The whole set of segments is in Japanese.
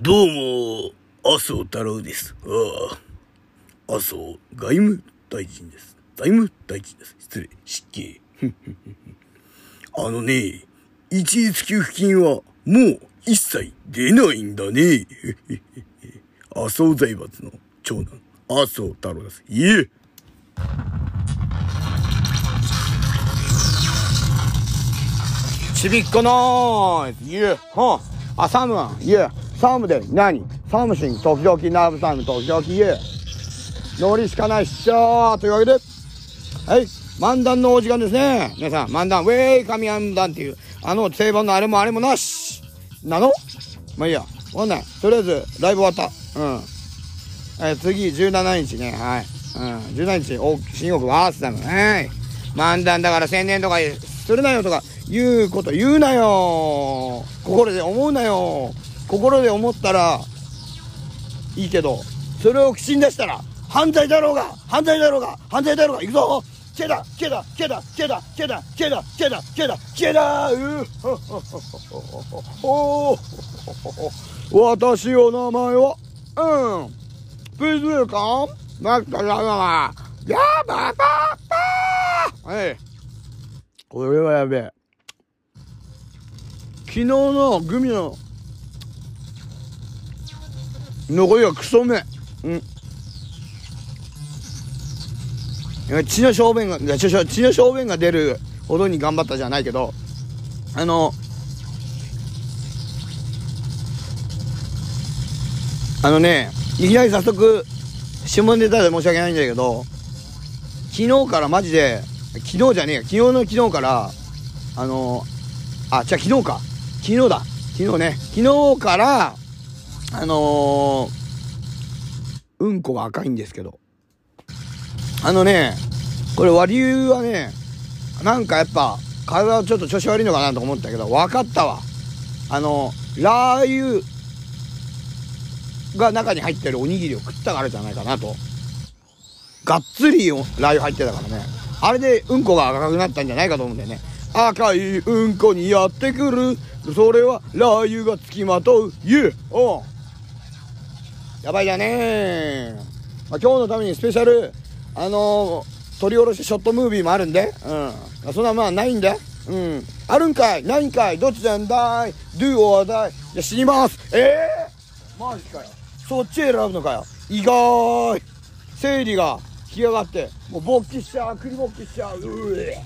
どうも、麻生太郎です。ああ、麻生外務大臣です。外務大臣です。失礼、失敬。あのね、一律給付金はもう一切出ないんだね。麻生財閥の長男、麻生太郎です。いえ。ちびっこのーいえ、はあ、あ、サムは、いえ、サムで、何？サムシン、時々、ナブサム、時々、いえ。ノリしかないっしょーというわけで、はい、漫談のお時間ですね。皆さん、漫談、ウェイカミ漫談っていう、あの定番のあれもあれもなし。なの？まあいいや、わかんない。とりあえず、ライブ終わった。うん。えー次、17日ね、はい。うん、17日、お新大久保アースだもんね。漫談だから宣伝とかするなよとか、言うこと言うなよ心で思うなよ心で思ったら、いいけど、それを口に出したら、犯罪だろうが犯罪だろうが犯罪だろうが行くぞ。消えだ消えだ消えだ消えだ消えだ消えだ消えだ消えだ消えだうー。おー。私お名前は、うん。Please welcome, マクタラマやばばばはい。これはやべえ。昨日のグミの残りはクソめ。うん。いや血の小便が、血の小便が出るほどに頑張ったじゃないけど、あの、あのね、いきなり早速、下ネタで申し訳ないんだけど、昨日からマジで、昨日じゃねえよ、昨日の昨日から、あの、あ、じゃあ昨日か。昨日だ。昨日ね。昨日から、あのーうんこが赤いんですけど。あのね、これ理由はね、なんかやっぱ、体ちょっと調子悪いのかなと思ったけど、分かったわ。あの、ラー油が中に入ってるおにぎりを食ったからじゃないかなと。がっつりラー油入ってたからね。あれでうんこが赤くなったんじゃないかと思うんだよね。赤いうんこにやってくる。それはラー油がつきまとう。ゆう。おうやばいじゃねえ。まあ、今日のためにスペシャル、あのー、取り下ろしショットムービーもあるんで。うん。そんなまあないんで。うん。あるんかい？ないんかい？どっちなんだい ?do or die? いや、死にます。ええー、マジかよ。そっち選ぶのかよ。意外。生理が来やがって、もう勃起しちゃう、栗勃起しちゃう。うえ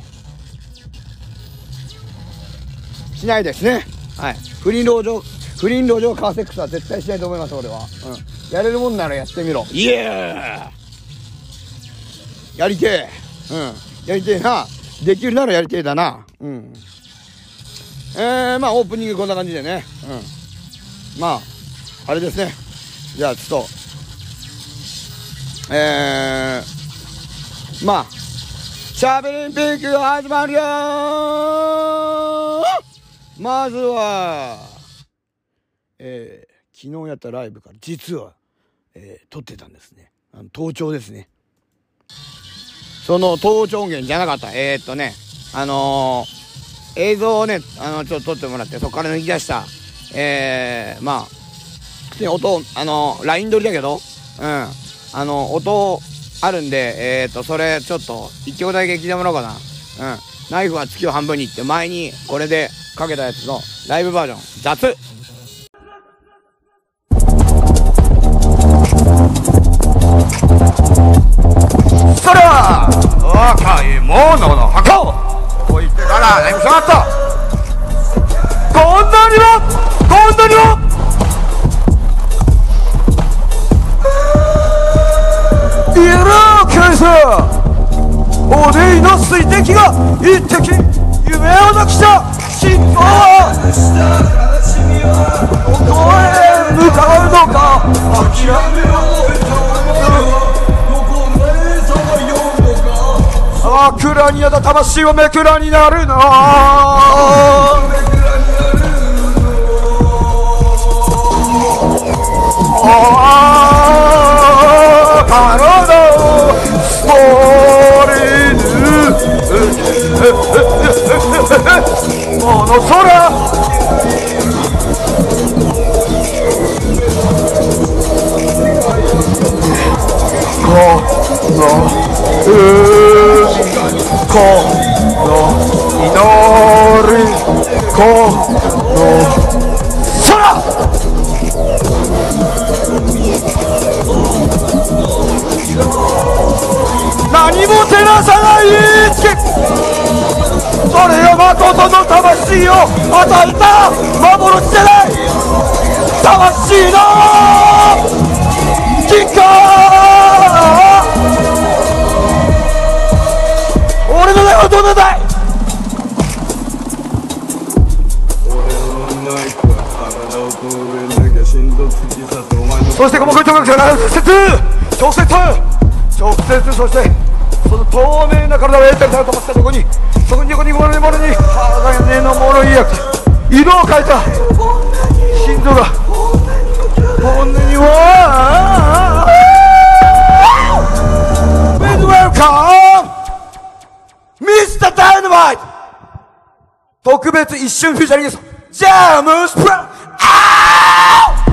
しないですね。はい。不倫籠城、不倫籠城カーセックスは絶対しないと思います、俺は。うん。やれるもんならやってみろ。イエーやりてえ。うん。やりてえな。できるならやりてえだな。うん。えー、まあオープニングこんな感じでね。うん。まあ、あれですね。じゃあちょっと、えー、まあ、シャーベリンピックが始まるよーまずは、えー、昨日やったライブから実は、えー、撮ってたんですね。あの、盗聴ですね。その盗聴源じゃなかった。えー、っとね、あのー、映像をね、あの、ちょっと撮ってもらって、そこから抜き出した、えー、まあ、普通に音、あの、ライン撮りだけど、うん。あの、音あるんで、えーと、それちょっと、一曲だけ聞いてもらおうかな。うん。ナイフは月を半分にって前にこれでかけたやつのライブバージョン、雑それは若い者の墓をと言ってたら眠くなったこんなにもこんなにも。イエローケイスおでいの水滴が一滴夢をなくした。信仰はどこへ向かうのか。諦めマクラニアだ魂はめくらになるの。この空この海この祈るこの空何も照らさないそれが誠の魂を与えた幻でない魂の実感俺の名はどんなだいそして五目聴覚者が直接直接直接そしてその透明な体を得てると思ったとこにそこに横にもろにもろに鋼のもろいやつ色を変えた心臓が本音には Please welcome Mr. Dynamite 特別一瞬フューチャリングゲストジャームスプラあー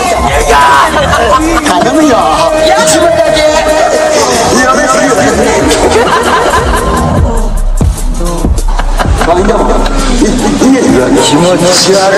頼むよ一番だけやめすぎよバインダーいいですよ気持ち悪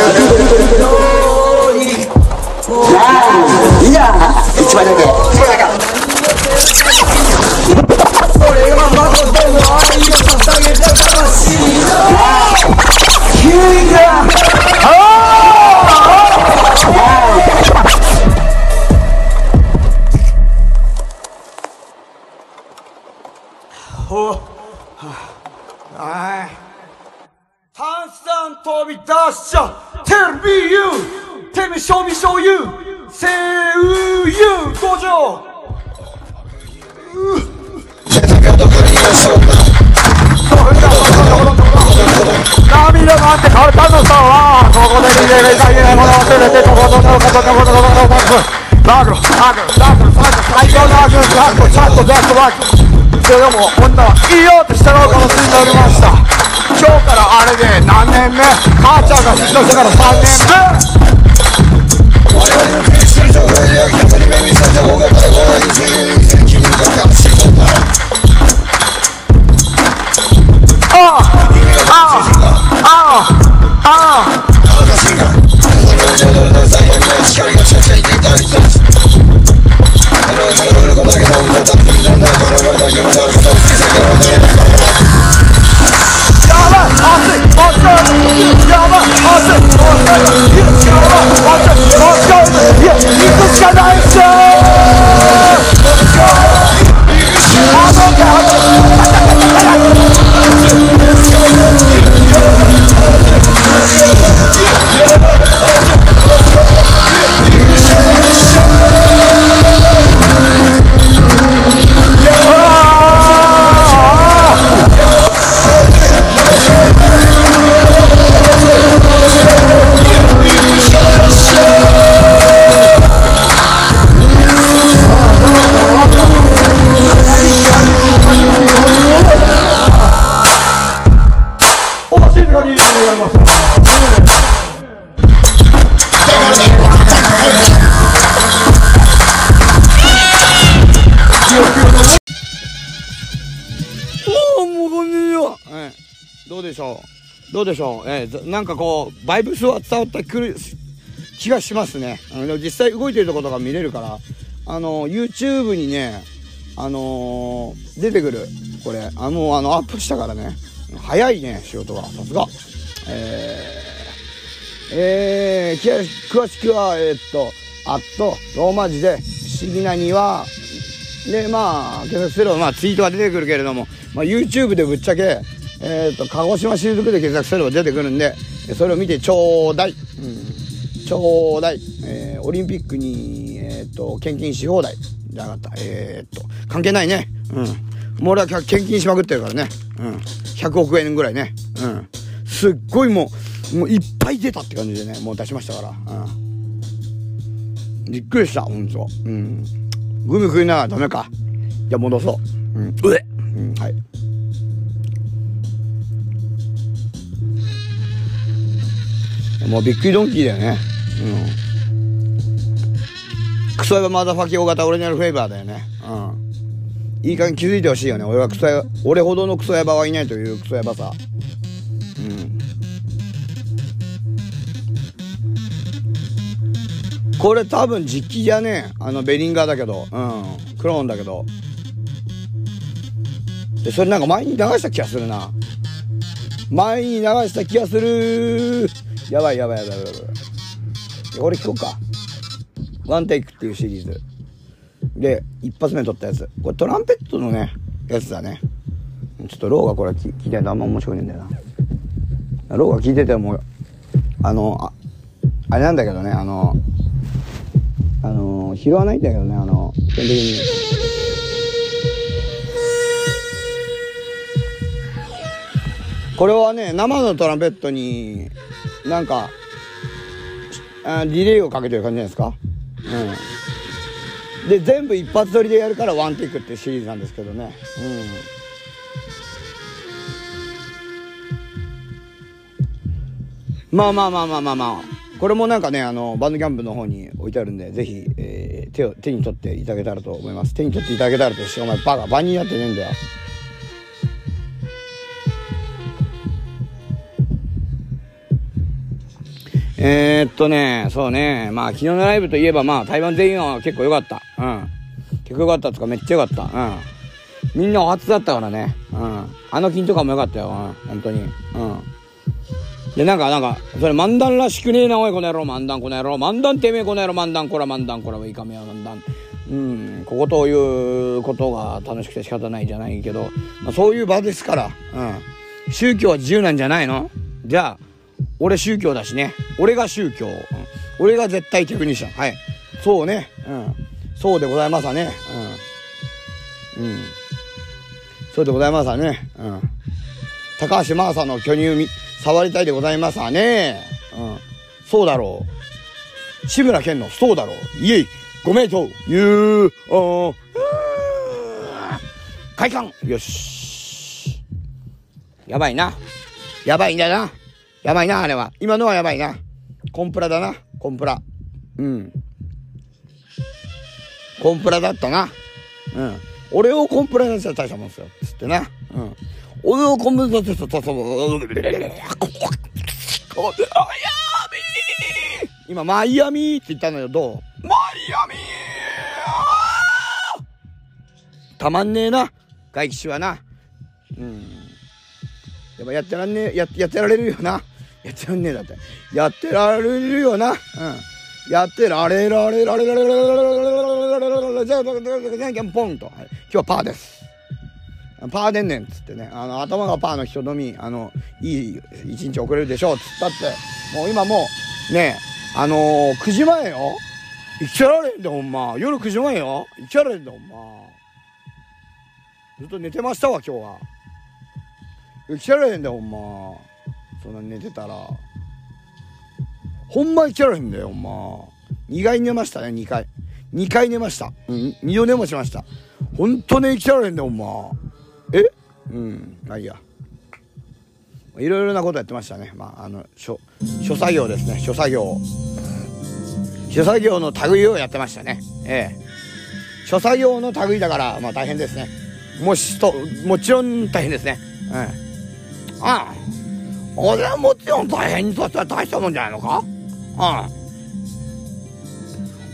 グロそれでも女はいいよって従うことになりました。今日からあれで何年目？母ちゃんが出所してから3年目。もうなんかこうバイブスは伝わってくる気がしますね。あの実際動いてるところが見れるからあの YouTube にねあのー出てくるこれ。あもうあのアップしたからね。早いね仕事がさすが。えー、えー、詳しくはえーっとあっとローマ字で不思議な庭。でまあ検索すればまあツイートが出てくるけれども、まあ、YouTube でぶっちゃけ、えっ、と、鹿児島雫で検索すれば出てくるんで、それを見てちょうだい。うん。ちょうだい。えーオリンピックに、えっ、と、献金し放題。じゃなかった。えっ、と、関係ないね。うん。もう俺は献金しまくってるからね。うん。100億円ぐらいね。うん。すっごいもう、もういっぱい出たって感じでね、もう出しましたから。うん。びっくりした、ほんと。うん。グミ食いながらダメか。じゃあ戻そう。うん。うえうん、はい。もうびっくりドンキーだよね。うん。クソヤバマザファキ大型オリジナルフレーバーだよね。うん。いい加減気づいてほしいよね。俺はクソヤ、俺ほどのクソヤバはいないというクソヤバさ。うん。これ多分実機じゃねえあのベリンガーだけど、うん。クローンだけど。で、それなんか前に流した気がするな。前に流した気がする。やばいやばいやばいやばいやばい。これ聞こうか。ワンテイクっていうシリーズ。で、一発目撮ったやつ。これトランペットのね、やつだね。ちょっとローがこれ聞聞いてないとあんま面白くねえんだよな。ローが聞いてても、あの、ああれなんだけどね、あの、あの、拾わないんだけどね、あの、基本的に。これはね、生のトランペットに、なんか、あディレイをかけてる感じじゃないですか？うん。で、全部一発撮りでやるからワンテイクってシリーズなんですけどね。うん。まあまあまあまあまあまあ。これもなんかね、あの、バンドキャンプの方に置いてあるんで、ぜひ、えー手を、手に取っていただけたらと思います。手に取っていただけたらとして、お前バカ、バニになってねえんだよ。えー、っとね、そうね、まあ昨日のライブといえばまあ台湾全員は結構良かった。うん。結構良かったっつうかめっちゃ良かった。うん。みんなお初だったからね。うん。あの金とかも良かったよ。うん。本当に。うん。で、なんか、なんか、それ漫談らしくねえな、おい、この野郎、漫談、この野郎、漫談てめえ、この野郎、漫談、こら、漫談、こら、いかめや、漫談。うん、ここということが楽しくて仕方ないじゃないけど、まあ、そういう場ですから、うん。宗教は自由なんじゃないの？じゃあ、俺宗教だしね。俺が宗教。うん、俺が絶対テクニシャン。はい。そうね。うん。そうでございますわね。うん。うん。そうでございますわね。うん。高橋真麻の巨乳み、触りたいでございますわね。うん。そうだろう。志村けんの、そうだろう。イエイ。ごめんと、ゆう、おー、快感よし。やばいな。やばいんだな。やばいな、あれは。今のはやばいな。コンプラだな。コンプラ。うん。コンプラだったな。うん。俺をコンプラにしたら大したもんですよ。つってな。うん。俺をコンプラにしたら大したもん。今、マイアミって言ったのよ、どう？マイアミたまんねえな。外気種はな。うん。やっぱやってらんねえ、や、やってられるよな。やってらんねえだって。やってられるよな。うん。やってられられられられられられられられられじゃあ、じゃんけんポンと。今日はパーです。パーでんねんっつってね。あの、頭がパーの人のみ、あの、いい一日遅れるでしょうっつったって。もう今もう、ねあのー、9時前よ。生きてられんだほんま。夜9時前よ。生きてられんだほんま。ずっと寝てましたわ、今日は。生きてられへんだ、ほんま。そんな寝てたら。ほんま生きられへんだよ、ほんま。2回寝ましたね、2回。2回寝ました。うん、2度寝もしました。ほんとね、生きられへんだよ、ほんま。え？うん、まあいいや。いろいろなことやってましたね。まあ、あの、諸、諸作業ですね、諸作業。諸作業の類をやってましたね。ええ。諸作業の類だから、まあ大変ですね。もしと、もちろん大変ですね。ええ。ああ。俺はもちろん大変にとしては大したもんじゃないのか？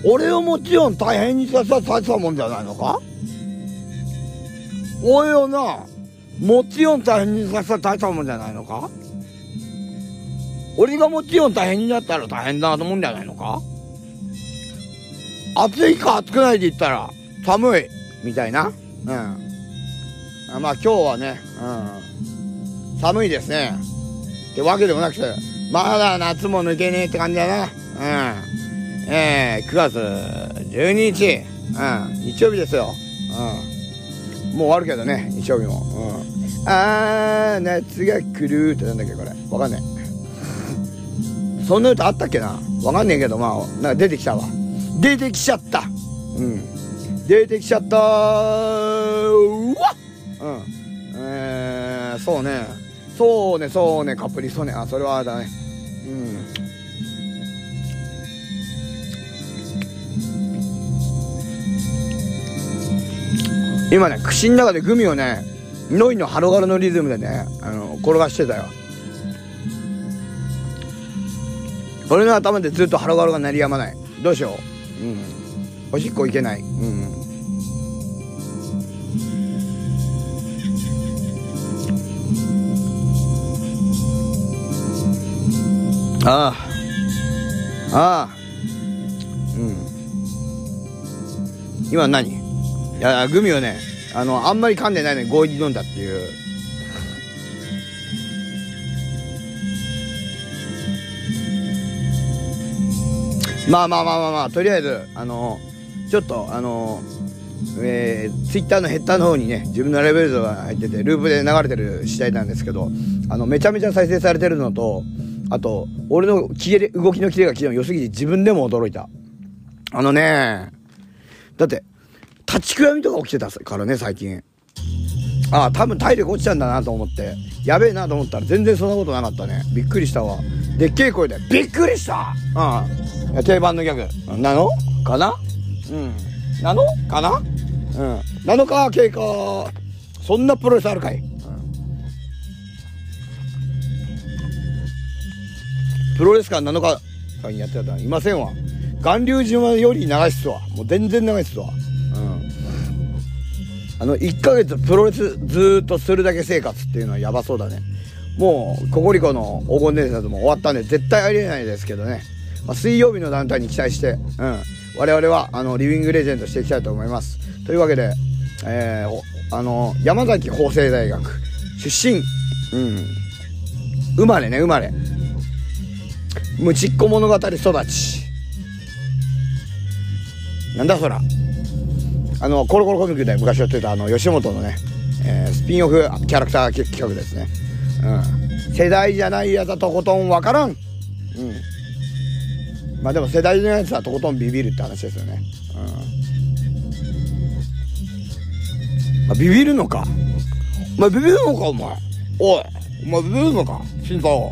うん。俺をもちろん大変にとしては大したもんじゃないのか？俺をな、もちろん大変にさせたら大したもんじゃないのか？俺がもちろん大変になったら大変だなと思うんじゃないのか？暑いか暑くないで言ったら寒いみたいな。うん。まあ今日はね、うん。寒いですね。ってわけでもなくて、まだ夏も抜けねえって感じだな。うん。えー、9月12日、うん、日曜日ですよ。うん。もう終わるけどね、日曜日も。うん。あー、夏が来るってなんだっけ、これ。わかんない。そんな歌あったっけな？わかんねえけど、まあ、なんか出てきたわ。出てきちゃったうん。出てきちゃったうわうん。えー、そうね。そうねそうねカプリソねあそれはだねうん。今ね口の中でグミをねノイのハロガロのリズムでねあの転がしてたよ。俺の頭でずっとハロガロが鳴りやまない。どうしよう。うん。おしっこいけない。うん。ああ。ああ。うん。今何？いやグミをねあのあんまり噛んでないのに強引に飲んだっていう。まあまあまあまあまあとりあえずあのちょっとあのえー、ツイッターのヘッダーの方にね自分のレベル像が入っててループで流れてる次第なんですけどあのめちゃめちゃ再生されてるのとあと俺のキレ動きのキレが昨日良すぎて自分でも驚いた。あのねだって立ちくらみとか起きてたからね最近。ああ多分体力落ちちゃうんだなと思って。やべえなと思ったら全然そんなことなかったね。びっくりしたわ。でっけえ声で「びっくりした!」うん定番のギャグ。なの？かな？うん。なの？かな？うん。なのか経過？そんなプロレスあるかい。プロレス館7日間やってたらいませんわ。巌流島より長いっすわもう全然長いっすわうん。あの1ヶ月プロレスずっとするだけ生活っていうのはやばそうだね。もうココリコの黄金伝説も終わったんで絶対ありえないですけどね、まあ、水曜日の団体に期待して、うん、我々はあのリビングレジェンドしていきたいと思います。というわけで、えー、あの山崎法政大学出身。うん。生まれね生まれ。無チっ子物語育ち。なんだそら。あの、コロコロコミックで昔やってたあの、吉本のね、えー、スピンオフキャラクター企画ですね。うん。世代じゃないやつはとことんわからん。うん。まあでも世代じゃないやつはとことんビビるって話ですよね。うん。まあ、ビビるのか。お前ビビるのか、お前。おい。お前ビビるのか、心臓。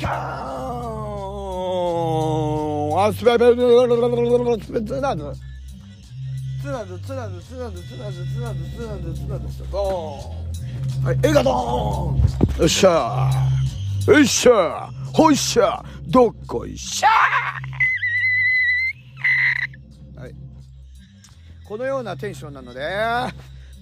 カーンあすべべつなずつなずつなずつなずつなずつなずつなずつなずドーンはい映画ドーンよっしゃよっしゃほいっしゃどっこいしゃはいこのようなテンションなので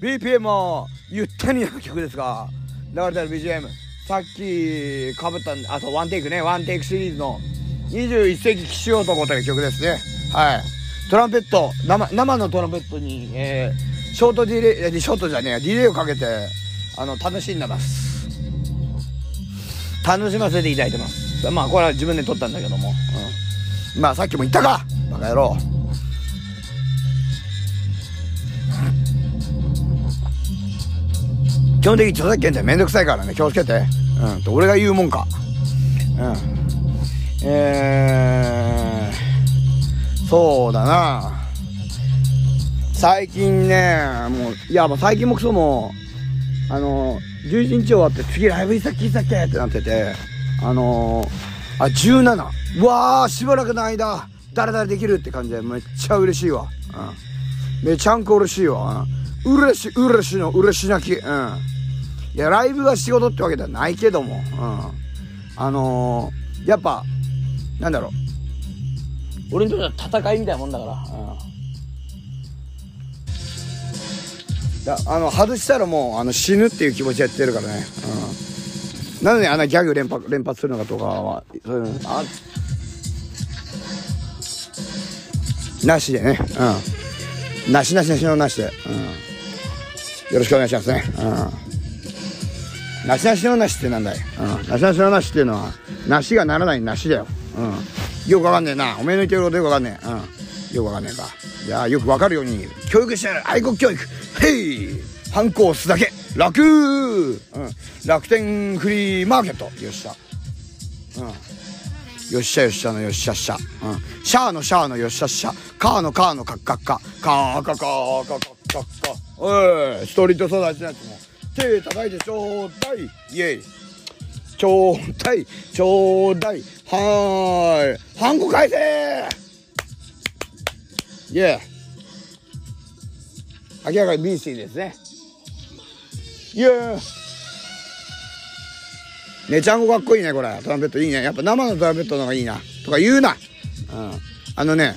BPM もゆったりな曲ですが流れてる BGM さっきかぶったあとワンテイクね。ワンテイクシリーズの21世紀騎士男という曲ですね。はい。トランペット生生のトランペットに、えー、ショートディレイショートじゃねえディレイをかけてあの楽しんでます楽しませていただいてます。まあこれは自分で録ったんだけども、うん、まあさっきも言ったか！バカ野郎。基本的に著作権ってめんどくさいからね気をつけて。うん。と俺が言うもんか。うん。えー、そうだな。最近ねもういやもう最近もクソもあの11日終わって次ライブ行先行先ってなっててあのあ17うわーしばらくの間誰々できるって感じでめっちゃ嬉しいわ。うん。めちゃんこ嬉しいわ。うん。嬉しい嬉しいの嬉し泣き。うん。いやライブが仕事ってわけではないけども。うん。あのー、やっぱなんだろう。俺にとっては戦いみたいなもんだから。うん。だあの外したらもうあの死ぬっていう気持ちでやってるからね。うん。なのにあんなギャグ連発連発するのかとかはそういうのあなしでね。うん。なしなしなしのなしで。うん。よろしくお願いしますね。うんなしなしのなしってなんだい？うん。なしなしのなしっていうのはなしがならないなしだよ。うん。よくわかんねえな。おめえの言ってることよくわかんねえ。うん。よくわかんねえか。いやよくわかるように教育してやる愛国教育。へいハンコ押すだけ。楽！うん。楽天フリーマーケット。よっしゃ。うん。よっしゃよっしゃのよっしゃっしゃ。うん。シャーのシャーのよっしゃっしゃ。カーのカーのカッカッカ。カーカカーカカッカッカ。おい、ストリート育ちのやつも。手叩いてちょうだい。イェイ。ちょうだい。ちょうだい。はーい。ハンコ返せイェイ。明らかにビーシーですね。イェイ。ねちゃんこかっこいいねこれトランペットいいねやっぱ生のトランペットの方がいいなとか言うなうんあのね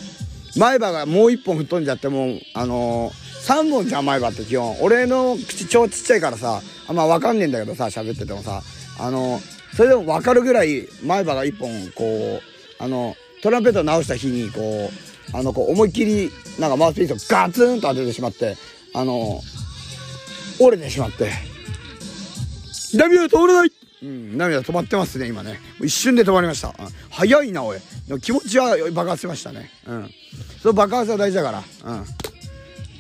前歯がもう一本吹っ飛んじゃってもうあのー、3本じゃん前歯って基本俺の口超ちっちゃいからさあんま分かんねえんだけどさ喋っててもさあの、それでも分かるぐらい前歯が1本こうあのトランペット直した日にこうあのこう思いっきりなんかマウスピースをガツンと当ててしまってあの、折れてしまって左は通れないうん、涙止まってますね、今ね。一瞬で止まりました。うん、早いな、おい。気持ちは爆発しましたね。うん。その爆発は大事だから。うん。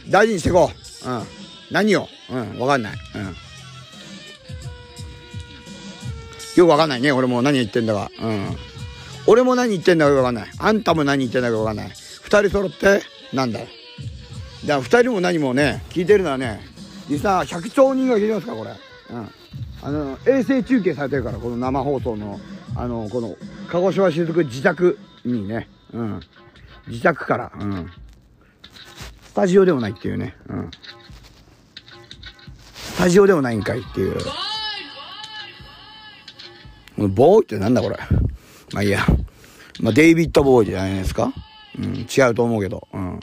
大事にしていこう。うん。何を？うん、わかんない。うん。よくわかんないね、俺も何言ってんだか。うん。俺も何言ってんだかわかんない。あんたも何言ってんだかわかんない。二人揃って、なんだよ。だから二人も何もね、聞いてるのはね、実は100兆人が聞いてますか、これ。うん。あの衛星中継されてるからこの生放送のあのこの鹿児島雫自宅にね、うん、自宅から、うん、タジオでもないっていうね、うん、スタジオでもないんかいっていう。このボーイってなんだこれ。まあいいや、まあ、デイビッド・ボーイじゃないですか、うん、違うと思うけど、うん。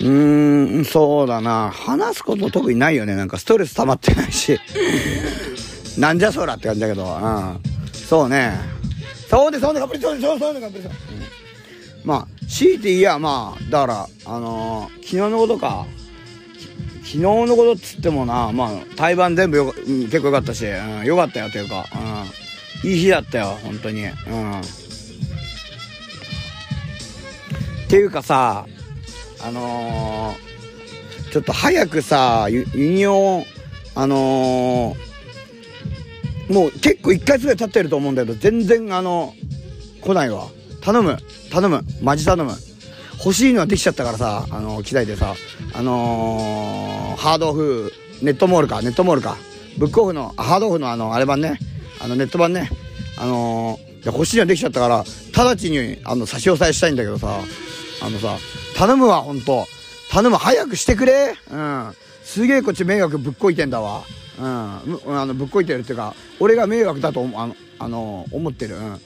うーん、そうだな。話すこと特にないよね。なんかストレス溜まってないし。なんじゃそらって感じだけど、うん。そうね。そうで、そうで、かっぷり、そうで、そうで、そうで、かっぷり、そう。うん、まあ、強いて言えば、まあ、だから、あのー、昨日のことか。昨日のことっつってもな、まあ、対バン全部よ、うん、結構良かったし、うん、良かったよというか、うん。いい日だったよ、本当に。うん。っていうかさ、あのー、ちょっと早くさ、輸入を、あのー、もう結構1ヶ月ぐらい経ってると思うんだけど、全然あの、来ないわ。頼む。頼む。マジ頼む。欲しいのはできちゃったからさ、あの、機材でさ、あのー、ハードオフ、ネットモールか、ネットモールか。ブックオフの、ハードオフのあの、あれ版ね、あの、ネット版ね、あのー、欲しいのはできちゃったから、直ちに、あの、差し押さえしたいんだけどさ、あのさ、頼むわ、ほんと。頼む、早くしてくれうん。すげえこっち迷惑ぶっこいてんだわ。うん。あの、ぶっこいてるっていうか、俺が迷惑だとあの、あの、思ってる。うん。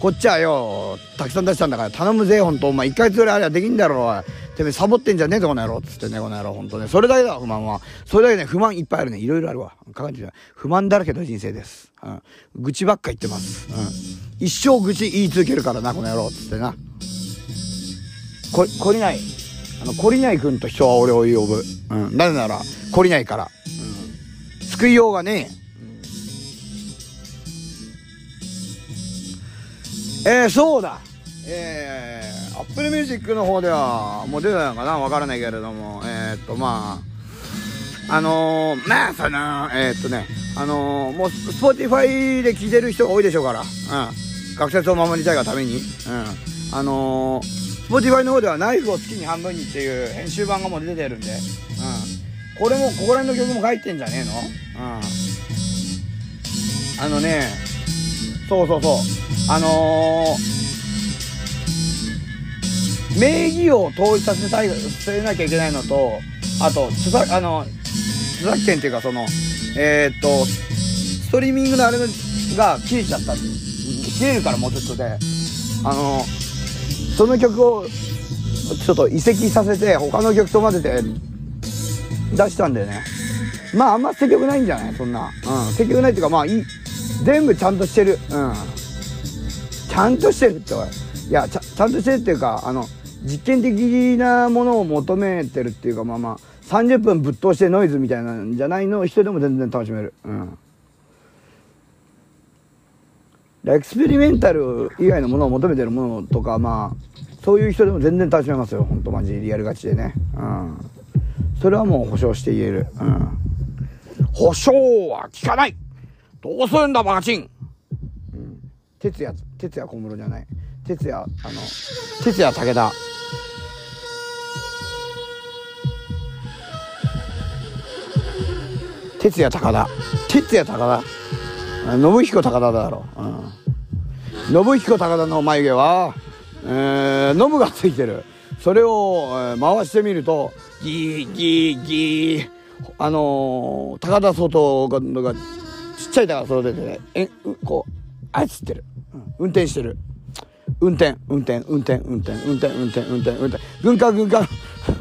こっちはよ、たくさん出したんだから頼むぜ、ほんと。お前、一回それあれはできんだろ、お。てめえ、サボってんじゃねえぞ、この野郎っ。つってね、この野郎、ほんとね。それだけだ、不満は。それだけね、不満いっぱいあるね。いろいろあるわ。かかって不満だらけの人生です。うん。愚痴ばっか言ってます。うん。一生愚痴言い続けるからな、この野郎っ。つってな。こ、懲りない。あの、懲りない君と人は俺を呼ぶ。うん。なぜなら、懲りないから。うん。救いようがねえ。えー、そうだ。えー、アップルミュージックの方では、もう出たのかな？わからないけれども、えー、っと、まあ、あのー、まあ、その、えー、っとね、あのー、もう、スポーティファイで聴いてる人が多いでしょうから、うん。学説を守りたいがために、うん。あのー、Spotify の方ではナイフを月に半分にっていう編集版がもう出てるんで、うん。これも、ここら辺の曲も書いてんじゃねえの？うん。あのね、そうそうそう。あのー、名義を統一させたいせなきゃいけないのとあと著作あの著作権っていうかそのえーっとストリーミングのあれが切れちゃった切れるからもうちょっとであのその曲をちょっと移籍させて他の曲と混ぜて出したんだよね。まああんま積極ないんじゃない？そんな。うん。積極ないっていうかまあいい。全部ちゃんとしてる。うん。ちゃんとしてるっておい。いやちゃちゃんとしてるっていうかあの実験的なものを求めてるっていうかまあまあ30分ぶっ通してノイズみたいなんじゃないの人でも全然楽しめる。うん。エクスペリメンタル以外のものを求めてるものとかまあそういう人でも全然楽しめますよ。ほんとマジリアルガチでね。うん。それはもう保証して言える。うん。保証は効かない。どうするんだバカチン。うん。哲也哲也小室じゃない。哲也あの哲也武田。哲也高田。哲也高田。信彦高田だろ。う、うん、信彦高田の眉毛は、えー、ノブがついてる。それを、えー回してみるとギーギーギーあのー高田外ががちっちゃい高田外出てねえうこうあいつってる、うん運転してる。運転運転運転運転運転運転運転運転。軍艦軍艦。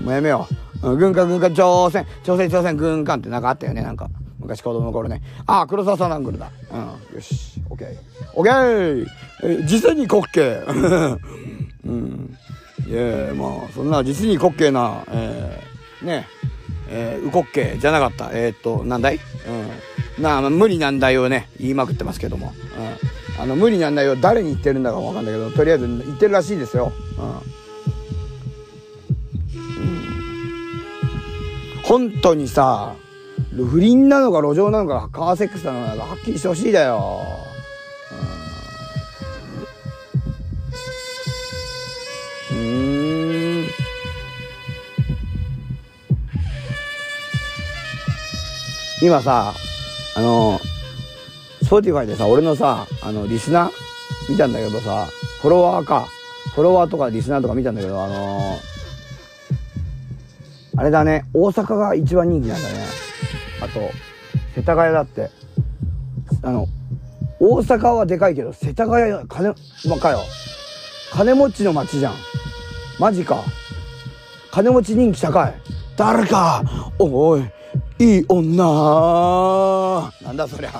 もうやめよう、軍艦軍艦朝鮮。朝鮮朝鮮軍艦ってなんかあったよねなんか。昔子供の頃ね。ああ黒沢さんアングルだ。うん。よし。オッケーオッケーえ実に滑稽。うん。いやまあそんな実に滑稽なえー、ね。えー、うこっけじゃなかった。えー、っとなんだい？うん。なあ無理難題をね言いまくってますけども、うん、あの無理難題を誰に言ってるんだかわかんないけどとりあえず言ってるらしいですよ、うん。うん、本当にさ不倫なのか路上なのかカーセックスなのかはっきりしてほしいだよ、うん、今さあのスポティファイでさ俺のさあのリスナー見たんだけどさフォロワーかフォロワーとかリスナーとか見たんだけどあのあれだね大阪が一番人気なんだね。あと世田谷だって。あの大阪はでかいけど世田谷金まかよ。金持ちの街じゃん。マジか。金持ち人気高い。誰かおいいい女。なんだそりゃ。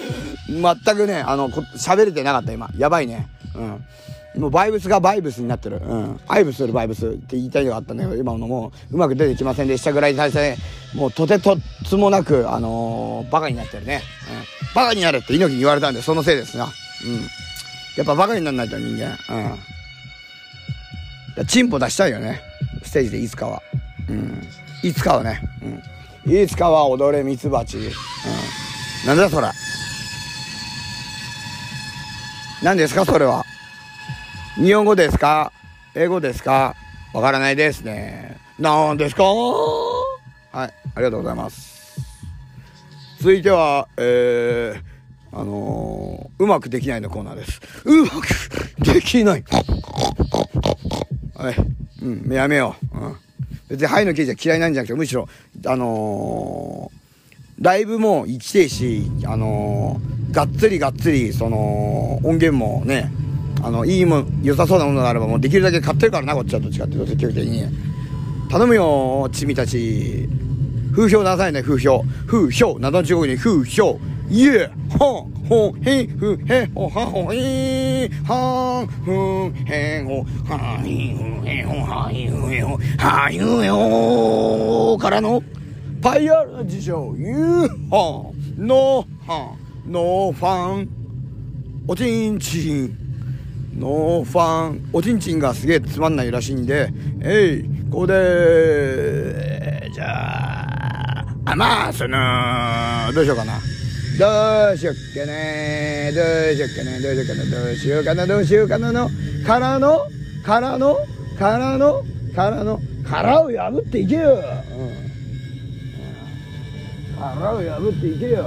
全くねあのこ喋れてなかった今。やばいね。うん。もうバイブスがバイブスになってる。うん。アイブするバイブスって言いたいのがあったんだけど、今のもううまく出てきませんでしたぐらいに対して、もうとてとつもなく、あのーバカになってるね。うん。バカになれって猪木に言われたんで、そのせいですな。うん。やっぱバカにならないと人間。うん。チンポ出したいよね。ステージでいつかは。うん。いつかはね。うん。いつかは踊れミツバチ。うん。なんだそれ。何ですかそれは。日本語ですか？英語ですか？わからないですね。なんですか？はい、ありがとうございます。続いては、えー、あのーうまくできないのコーナーです。うまくできない。はい、うん、やめよう。うん。別に、はいの刑事は嫌いなんじゃなくて、むしろ、あのーライブも行きてえし、あのーがっつりがっつり、その、音源もね、あの、いいもん、良さそうなものがあれば、もうできるだけ買ってるからな、こっちはどっちかっていうと、積極的に。頼むよ、チミたち。風評なさいね、風評。風評、灘中国に風評。イエーほん、ほん、へん、ふ、へん、ほ、は、ほ、へん、はん、ふん、へん、ほ、は、ひん、ふん、へん、ほ、は、ひん、ふん、へん、ほ、は、ひん、よからの、パイアラジショー、ユーホン、ノーハン、ノーファン、おちんちん、ノーファン、おちんちんがすげえつまんないらしいんで、えい、ここで、じゃあ、あ、まあ、その、どうしようかな。どうしよっかね。どうしよっかね。どうしよっかなどうしようかな。どうしようかなの、からの、からの、からの、からの、殻を破っていけよ。うん。腹を破っていけよおい。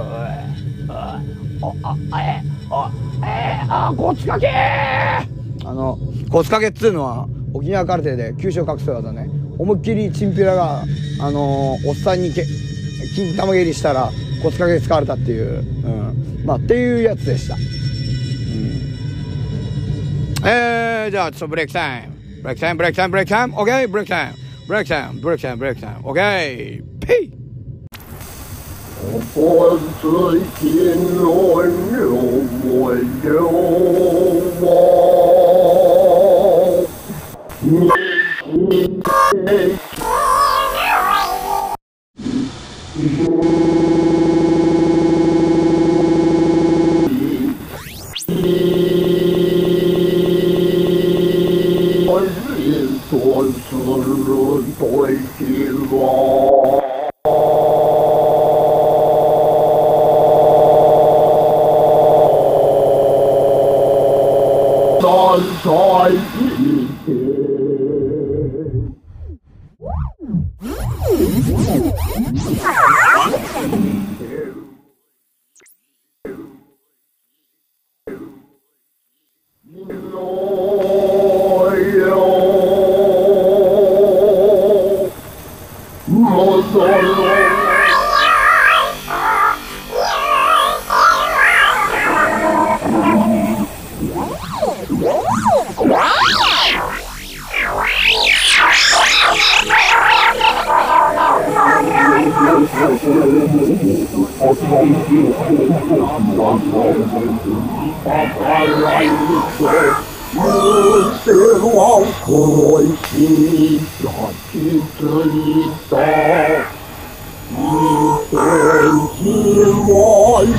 おい。ああえおえあこつかけあのこつかけっつうのは沖沖縄空手で急所隠す技ね。思いっきりチンピラがあのーおっさんにけ金玉蹴りしたら腰掛け使われたっていう、うん、まあっていうやつでした、うん、えー、じゃあちょっとブレイクタイム。ブレイクタイムブレイクタイムブレイクタイム。オッケー！ブレイクタイム。ブレイクタイムブレイクタイムブレイクタイム。オッケー！ペイ我最近来了没有我？你我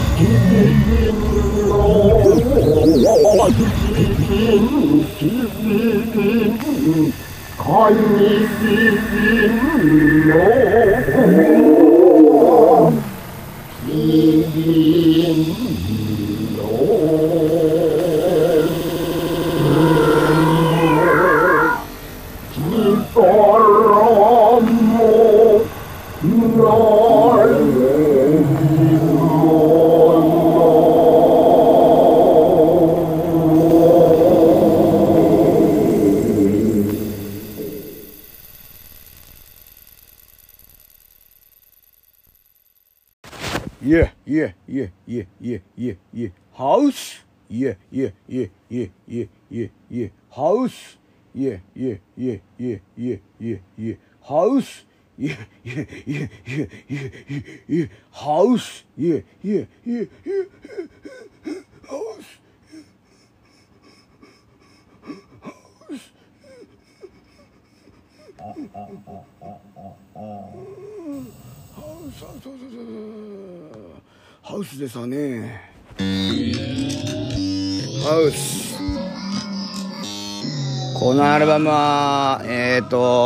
心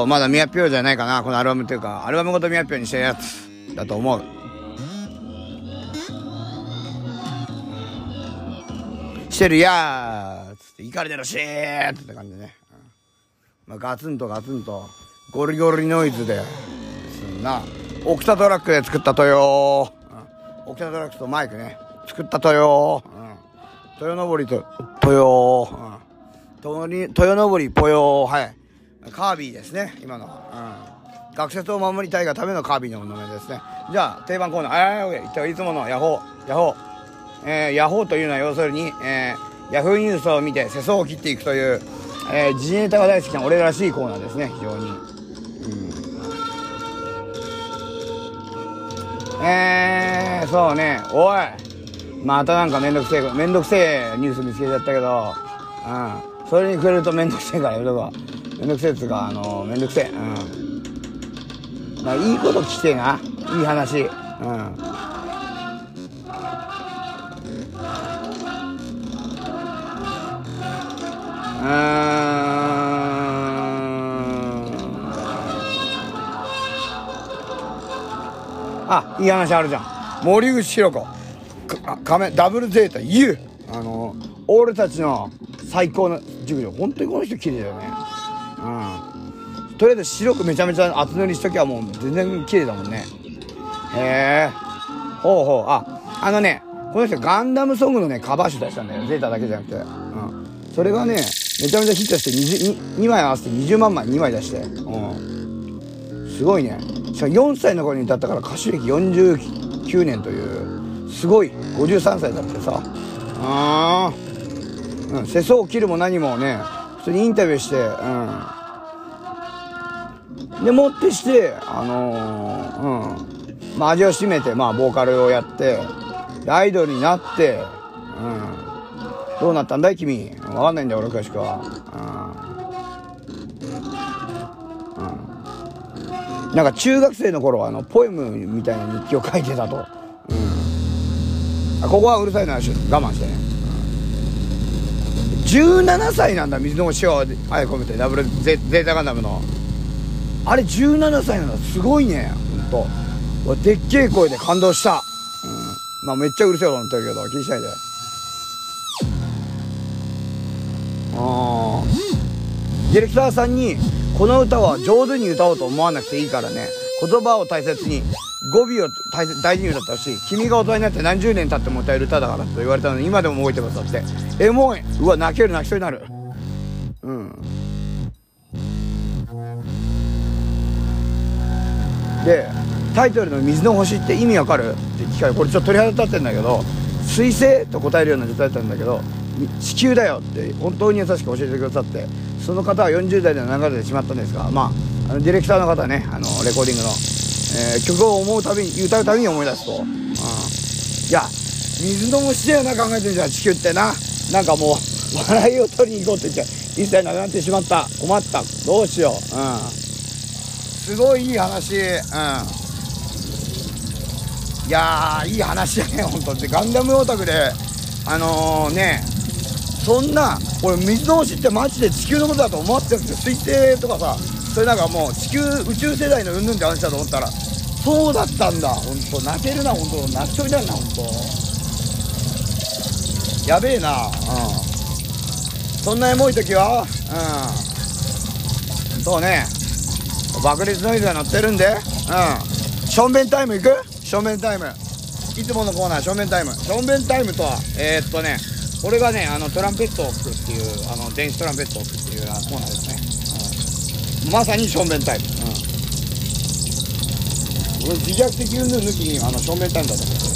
まだミヤピョじゃないかなこのアルバムっていうかアルバムごとミヤピョにしたやつだと思う。してるやーつって怒りでろしーって感じでね、まあ、ガツンとガツンとゴリゴリノイズですんなオクタトラックで作ったとよー、オクタトラックとマイクね。作ったとよー、うん、豊登りととよー、うん。とに豊登りぽよはい。カービィですね今の、うん、学説を守りたいがためのカービィのものですね。じゃあ定番コーナー。ああいったいつものヤホー。ヤホー。えー、ヤホーというのは要するに、えー、ヤフーニュースを見て世相を切っていくという、えー、時事ネタが大好きな俺らしいコーナーですね。非常に、うん、えー、そうね。おい。またなんかめんどくせえめんどくせえニュース見つけちゃったけど。うん。それにくれるとめんどくせえからやめとこう。めんどくせえっつうかあのめんどくせえ。うん。まあいいこと聞きてえな。いい話。うん。うーんあいい話あるじゃん。森口博子。か仮面ダブルゼータ U あの俺たちの最高の熟女本当にこの人綺麗だよね。とりあえず白くめちゃめちゃ厚塗りしときゃもう全然綺麗だもんね。へえほうほう。ああのねこの人ガンダムソングのねカバー集出したんだよ。ゼータだけじゃなくて。うん。それがねめちゃめちゃヒットして 2, 2, 枚合わせて20万枚2枚出して。うん。すごいね。しかも4歳の頃に歌ったから歌手歴49年というすごい。53歳だってさ。あうん。世相を切るも何もね普通にインタビューしてうん。でもってしてあのー、うん。まあ味を占めてまあボーカルをやってアイドルになってうん。どうなったんだい君。わかんないんだよ俺詳しくは。うん、うん、なんか中学生の頃あのポエムみたいな日記を書いてたと、うん、ここはうるさいのは我慢してね、17歳なんだ水の塩をあえ込めて。ダブルゼゼータガンダムの。あれ17歳なんだすごいね。ほんとでっけえ声で感動した。うん。まあめっちゃうるせえと思ってるけど気にしないで。ディレクターさんにこの歌は上手に歌おうと思わなくていいからね。言葉を大切に語尾を大大事に歌ってほしい。君が大人になって何十年経っても歌える歌だからと言われたのに今でも覚えてますだって。エモい。うわ泣ける泣きそうになる。うんでタイトルの「水の星」って意味わかる？って聞かれこれちょっと鳥肌立ってんだけど水星？と答えるような状態だったんだけど地球だよ！って本当に優しく教えてくださってその方は40代で流れてしまったんですがまああのディレクターの方ねあのレコーディングの、えー、曲を思うたびに歌うたびに思い出すと、うん、いや水の星だよな考えてるじゃん地球ってな。なんかもう笑いを取りに行こうって言って一切なくなってしまった。困った。どうしよう、うん、すごいいい話。うん。いやいい話やね本当でガンダムオタクであのー、ねそんな俺水の星ってマジで地球のことだと思ってるんですよ。水星とかさそれなんかもう地球宇宙世代のうんぬんって話だと思ったらそうだったんだ。本当泣けるな本当。泣きそうになるな本当。やべえな。うん。そんなエモい時は？うん。そうね。爆裂ノイズが乗ってるんで。うん。正面タイムいく？正面タイム。いつものコーナー正面タイム。正面タイムとはえー、っとねこれがねあのトランペットを吹くっていうあの電子トランペットを吹くっていうコーナーですね、うん、まさに正面タイム、うん、これ自虐的云々抜きにあの正面タイムだと思ってる、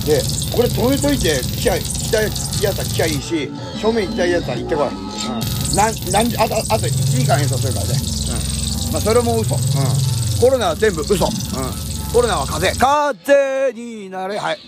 うん、でこれ止めといて来たきたやつは来きゃいいし正面行きたいやつは行ってこい、うん、なんなんあとあと1時間演奏するからね、うんまあ、それも嘘、うん、コロナは全部嘘、うん、コロナは風邪風になれはい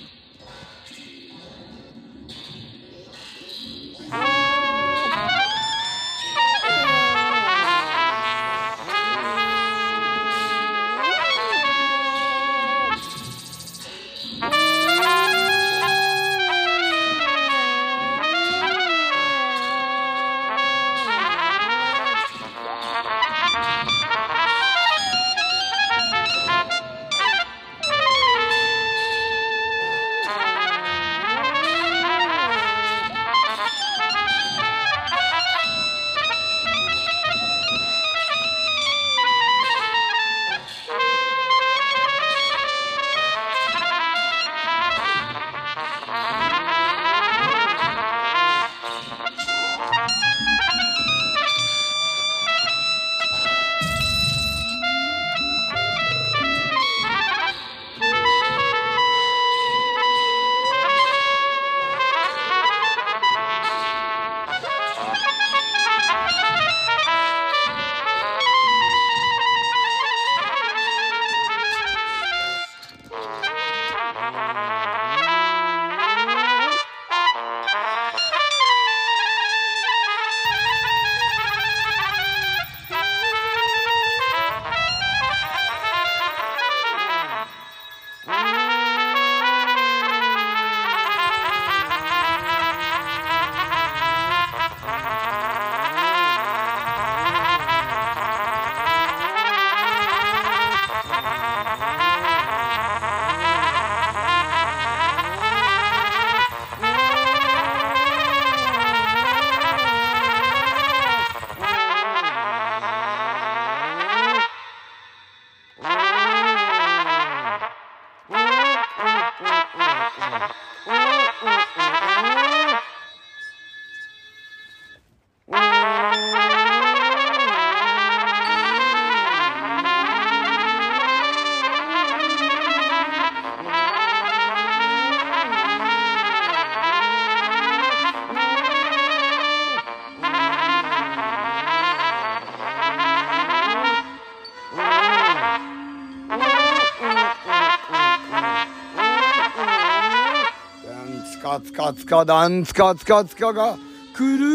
かつかだんつかつかつかが来る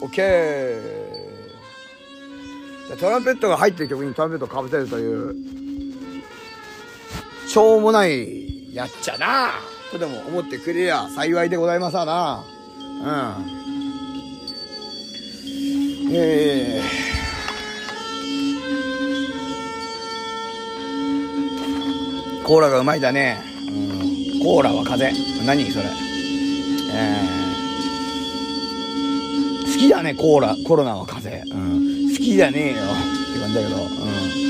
オッケーじゃトランペットが入ってる曲にトランペットをかぶせるというしょうもないやっちゃな。とでも思ってくれりゃ幸いでございますわな。うん。えー、コーラがうまいだね、うん、コーラは風。何それ。えー、好きだねコーラ。コロナは風、うん、好きじゃねえよ。って感じだけど。うん。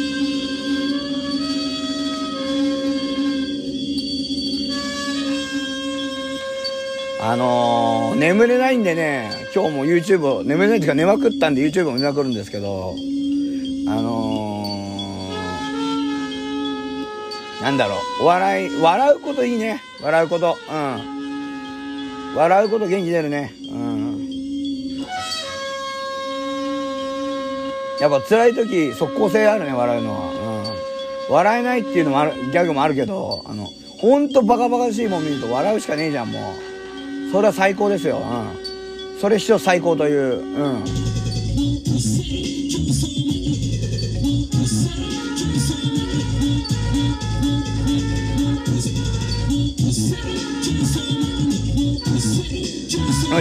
あのー、眠れないんでね、今日も YouTube を、眠れないっていうか寝まくったんで YouTube を見まくるんですけど、あのー、なんだろう、笑い、笑うこといいね。笑うこと。うん。笑うこと元気出るね。うん。やっぱ辛い時、即効性あるね、笑うのは。うん。笑えないっていうのもある、ギャグもあるけど、あの、ほんとバカバカしいもん見ると笑うしかねえじゃん、もう。それは最高ですよ。うん。それ史上最高という。うん。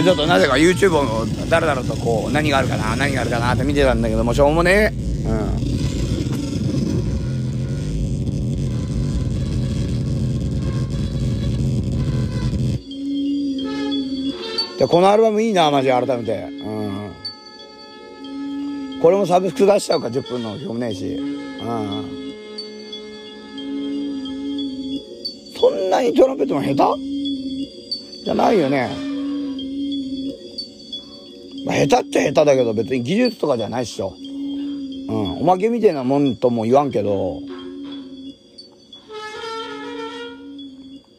ちょっとなぜか YouTube をだらだらとこう何があるかな何があるかなって見てたんだけどもしょうもねえ。うん。でこのアルバムいいなマジ改めてうんこれもサブスク出しちゃうか10分の曲もねえしうんなにトランペットの下手？じゃないよね。まあ、下手っちゃ下手だけど別に技術とかじゃないっしょ。うん。おまけみたいなもんとも言わんけど。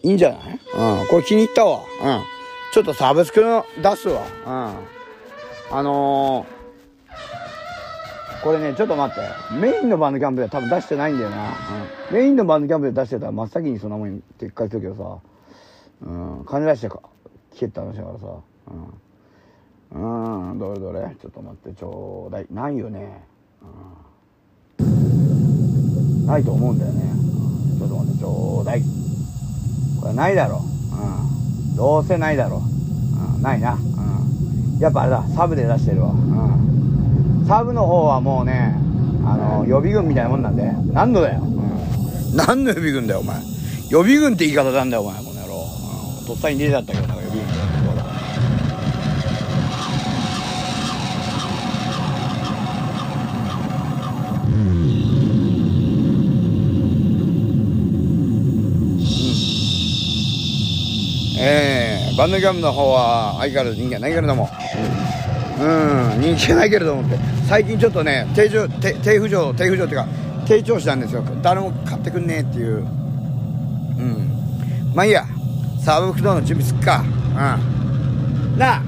いいんじゃない？うん。これ気に入ったわ。うん。ちょっとサブスク出すわ。うん。あのー、これね、ちょっと待って。メインのバンドキャンプでは多分出してないんだよな。うん。メインのバンドキャンプで出してたら真っ先にそんなもん撤回するけどさ。うん。金出してか、消えた話だからさ。うん。うん、どれどれちょっと待って、ちょうだい。ないよね。うん。ないと思うんだよね。うん、ちょっと待って、ちょうだい。これないだろ。うん。どうせないだろう。うん、ないな。うん。やっぱあれだ、サブで出してるわ。うん。サブの方はもうね、あの、予備軍みたいなもんなんで。何度だよ。うん。何の予備軍だよ、お前。予備軍って言い方なんだよ、お前、この野郎。うん。とっさに出てたったけど、なんか予備軍みたいなとこだ。えー、バンドキャンプの方は相変わらず人気がないけれども、うん、うん、人気がないけれどもって、最近ちょっとね、低上、低低浮上、低浮上っていうか、低調子なんですよ。誰も買ってくんねえっていう。うん。まあいいや、サーブフドの準備すっか。うん。なあ、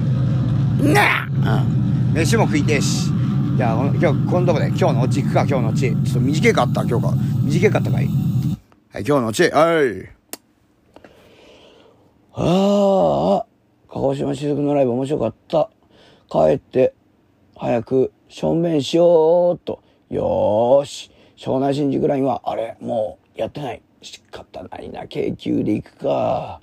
なあ、うん。飯も食いてえし。じゃあ、今日、このとこで、今日のオチ行くか、今日のオチ。ちょっと短かった、今日か。短かったかい？はい、今日のオチ。はい。ああ、鹿児島雫のライブ面白かった。帰って、早く正面しようと。よーし。湘南新宿ラインは、あれ、もうやってない。仕方ないな。京急で行くか。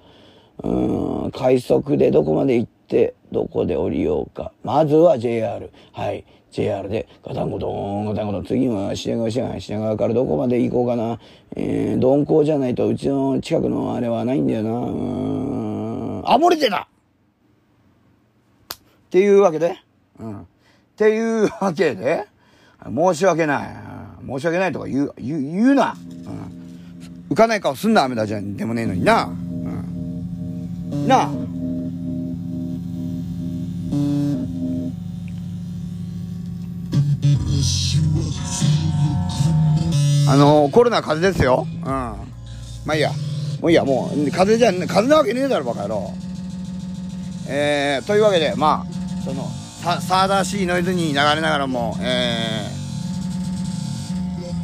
うーん、快速でどこまで行って、どこで降りようか。まずは JR。はい。JR でガタンゴトン、ガタンゴトン。次は品川市内、品川からどこまで行こうかな。えー、鈍行じゃないとうちの近くのあれはないんだよな。うーん。あ、漏れてたっていうわけで、うん。っていうわけで、申し訳ない。申し訳ないとか言う、言う、言うな。うん。浮かない顔すんな、雨だじゃんでもねえのにな。うん。なあ。あのコロナ風邪ですよ。うん。まあいいや。もういいや、もう、風邪じゃ、風邪なわけねえだろ、バカ野郎。えー、というわけで、まあ、その、さ、さだしいノイズに流れながらも、え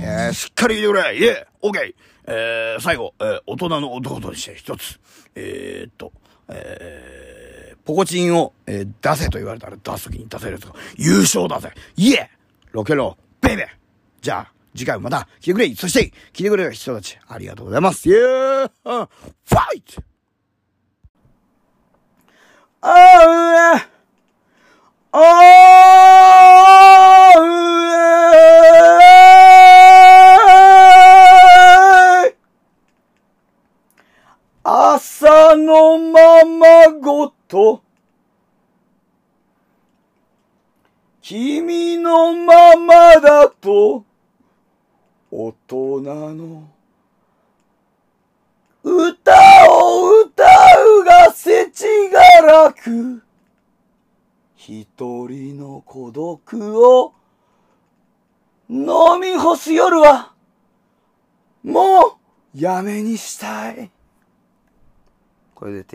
ー、えー、しっかり聞いてくれ。イェーオーケーえー、最後、えー、大人の男として一つ、えー、っと、えー、ポコチンを、えー、出せと言われたら出すときに出せるとか、優勝だぜ。イエロケロベイベー。じゃあ、次回もまた来てくれ。そして、来てくれる人たち、ありがとうございます。イエーファイト!あうあう朝のままごと。君のままだと。大人の。歌を歌うがせちがらく。一人の孤独を飲み干す夜はもうやめにしたい。これで